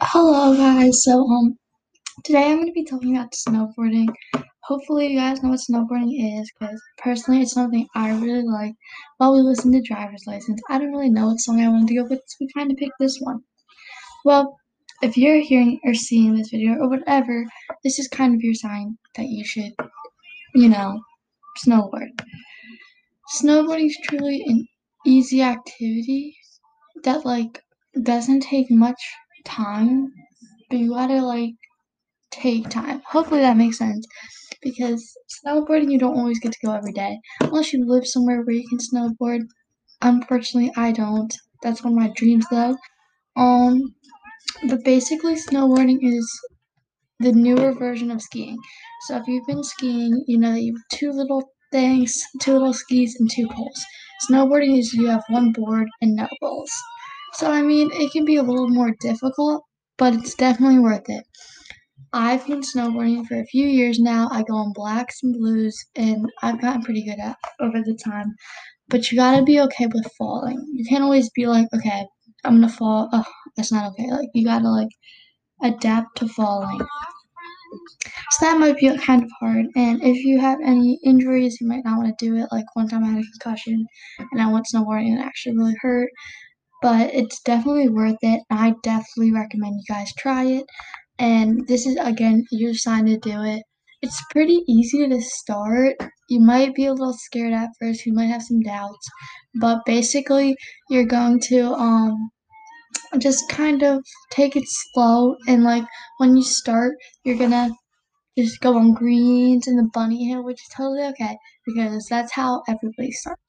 Hello guys, so um today I'm going to be talking about snowboarding. Hopefully you guys know what snowboarding is because personally it's something I really like. While we listen to driver's license, I don't really know what song I wanted to go with, so we kind of picked this one. Well, if you're hearing or seeing this video or whatever, this is kind of your sign that you should, you know, snowboard. Snowboarding is truly an easy activity that like doesn't take much time, but you gotta like take time. Hopefully that makes sense because snowboarding you don't always get to go every day unless you live somewhere where you can snowboard. Unfortunately, I don't. That's one of my dreams though. Um, but basically, snowboarding is the newer version of skiing. So if you've been skiing, you know that you have two little things, two little skis, and two poles. Snowboarding is you have one board and no balls. So I mean, it can be a little more difficult, but it's definitely worth it. I've been snowboarding for a few years now. I go on blacks and blues, and I've gotten pretty good at over the time. But you gotta be okay with falling. You can't always be like, okay, I'm gonna fall. Oh, that's not okay. Like you gotta like adapt to falling. That might be kind of hard. And if you have any injuries, you might not want to do it. Like one time I had a concussion and I went snowboarding and it actually really hurt. But it's definitely worth it. I definitely recommend you guys try it. And this is again your sign to do it. It's pretty easy to start. You might be a little scared at first, you might have some doubts, but basically you're going to um just kind of take it slow and like when you start you're gonna just go on greens and the bunny hill which is totally okay because that's how everybody starts.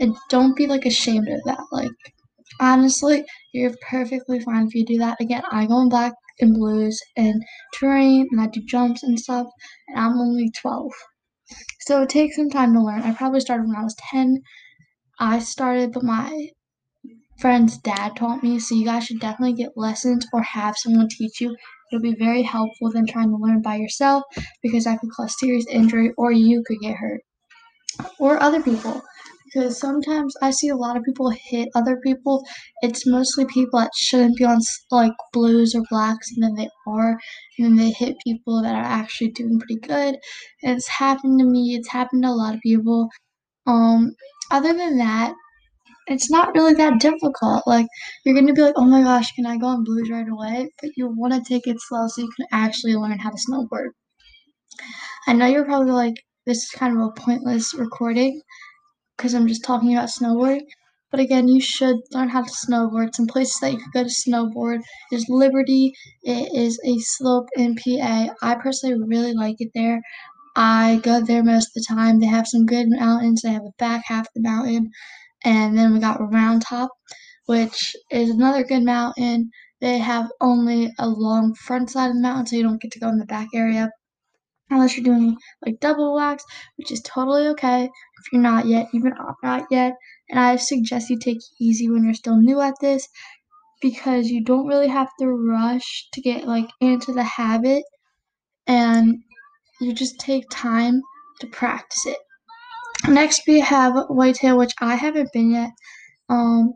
And don't be like ashamed of that like honestly you're perfectly fine if you do that. Again i go in black and blues and terrain and i do jumps and stuff and i'm only 12 so it takes some time to learn. I probably started when i was 10 i started but my friend's dad taught me, so you guys should definitely get lessons or have someone teach you. It'll be very helpful than trying to learn by yourself because that could cause serious injury or you could get hurt. Or other people. Because sometimes I see a lot of people hit other people. It's mostly people that shouldn't be on like blues or blacks, and then they are, and then they hit people that are actually doing pretty good. And it's happened to me. It's happened to a lot of people. Um, other than that, it's not really that difficult. Like you're gonna be like, oh my gosh, can I go on blues right away? But you want to take it slow so you can actually learn how to snowboard. I know you're probably like, this is kind of a pointless recording because I'm just talking about snowboarding. But again, you should learn how to snowboard. Some places that you could go to snowboard is Liberty. It is a slope in PA. I personally really like it there. I go there most of the time. They have some good mountains. They have a back half of the mountain and then we got Round Top, which is another good mountain. They have only a long front side of the mountain, so you don't get to go in the back area unless you're doing like double wax, which is totally okay if you're not yet, even not yet. And I suggest you take easy when you're still new at this because you don't really have to rush to get like into the habit and you just take time to practice it. Next we have Whitetail, which I haven't been yet. Um,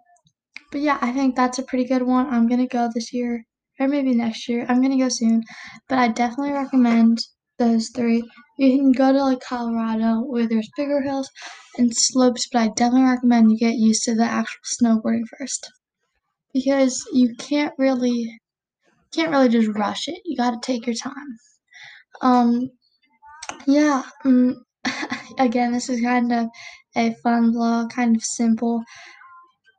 but yeah, I think that's a pretty good one. I'm gonna go this year or maybe next year. I'm gonna go soon, but I definitely recommend those three. You can go to like Colorado where there's bigger hills and slopes, but I definitely recommend you get used to the actual snowboarding first because you can't really can't really just rush it. You got to take your time. Um, yeah. Um, again, this is kind of a fun vlog, kind of simple.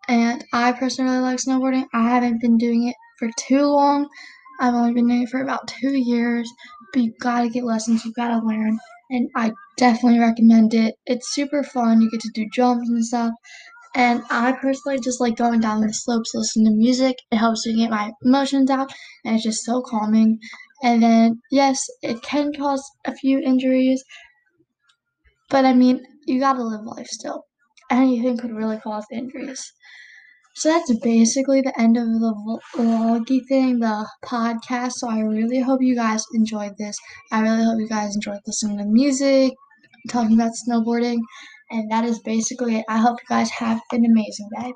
And I personally really like snowboarding. I haven't been doing it for too long. I've only been doing it for about two years. But you gotta get lessons, you gotta learn. And I definitely recommend it. It's super fun. You get to do jumps and stuff. And I personally just like going down the slopes, listening to music. It helps me get my emotions out, and it's just so calming. And then, yes, it can cause a few injuries, but I mean, you gotta live life still. Anything could really cause injuries. So that's basically the end of the vloggy thing, the podcast. So I really hope you guys enjoyed this. I really hope you guys enjoyed listening to music, talking about snowboarding, and that is basically it. I hope you guys have an amazing day.